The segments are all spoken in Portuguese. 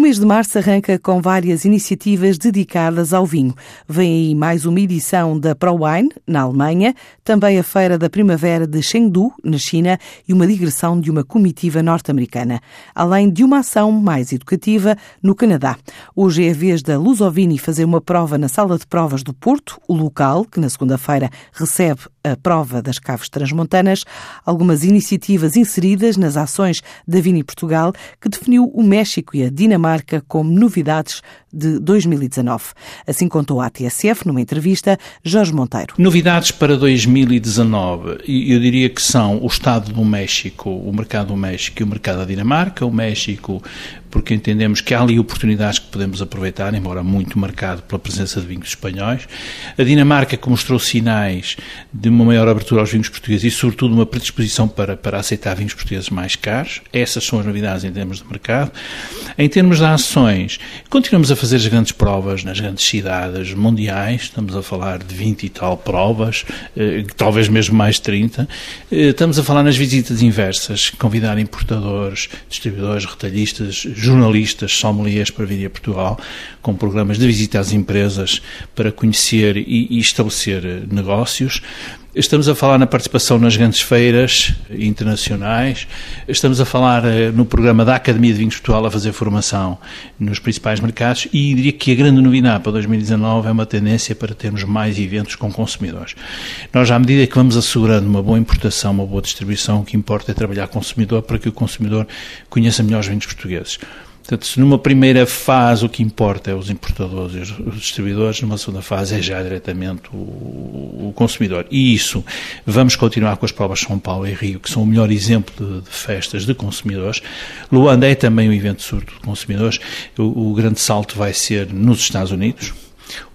Mês de março arranca com várias iniciativas dedicadas ao vinho. Vem aí mais uma edição da ProWine, na Alemanha, também a Feira da Primavera de Chengdu, na China, e uma digressão de uma comitiva norte-americana, além de uma ação mais educativa no Canadá. Hoje é a vez da Lusovini fazer uma prova na Sala de Provas do Porto, o local que na segunda-feira recebe a prova das caves transmontanas, algumas iniciativas inseridas nas ações da Vini Portugal, que definiu o México e a Dinamarca como novidades de 2019. Assim contou à TSF, numa entrevista, Jorge Monteiro. Novidades para 2019, eu diria que são o Estado do México, o mercado do México e o mercado da Dinamarca. O México porque entendemos que há ali oportunidades que podemos aproveitar, embora muito marcado pela presença de vinhos espanhóis. A Dinamarca, que mostrou sinais de uma maior abertura aos vinhos portugueses e, sobretudo, uma predisposição para, para aceitar vinhos portugueses mais caros. Essas são as novidades em termos de mercado. Em termos de ações, continuamos a fazer as grandes provas nas grandes cidades mundiais, estamos a falar de 20 e tal provas, eh, talvez mesmo mais de 30. Eh, estamos a falar nas visitas inversas, convidar importadores, distribuidores, retalhistas, jornalistas sommeliers para vir a Portugal, com programas de visita às empresas para conhecer e, e estabelecer negócios. Estamos a falar na participação nas grandes feiras internacionais, estamos a falar eh, no programa da Academia de Vinhos Portugal a fazer formação nos principais mercados e diria que a grande novidade para 2019 é uma tendência para termos mais eventos com consumidores. Nós, à medida que vamos assegurando uma boa importação, uma boa distribuição, o que importa é trabalhar com o consumidor para que o consumidor conheça melhor os vinhos portugueses. Portanto, se numa primeira fase o que importa é os importadores e os distribuidores, numa segunda fase é já diretamente o, o consumidor. E isso, vamos continuar com as provas São Paulo e Rio, que são o melhor exemplo de, de festas de consumidores. Luanda é também um evento surdo de consumidores. O, o grande salto vai ser nos Estados Unidos,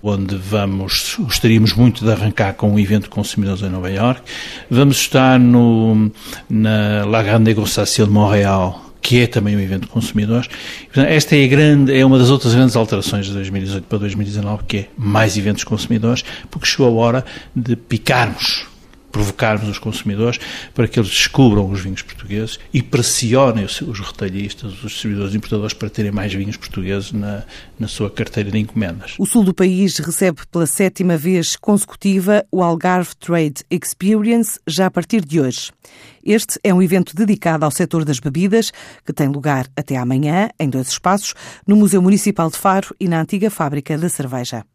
onde vamos, gostaríamos muito de arrancar com um evento de consumidores em Nova York. Vamos estar no, na La Grande Négociação de Montreal, que é também um evento de consumidores. Esta é, grande, é uma das outras grandes alterações de 2018 para 2019, que é mais eventos consumidores, porque chegou a hora de picarmos provocarmos os consumidores para que eles descubram os vinhos portugueses e pressionem os, retalhistas, os distribuidores e importadores para terem mais vinhos portugueses na, na sua carteira de encomendas. O sul do país recebe pela sétima vez consecutiva o Algarve Trade Experience já a partir de hoje. Este é um evento dedicado ao setor das bebidas, que tem lugar até amanhã, em dois espaços, no Museu Municipal de Faro e na antiga fábrica da cerveja.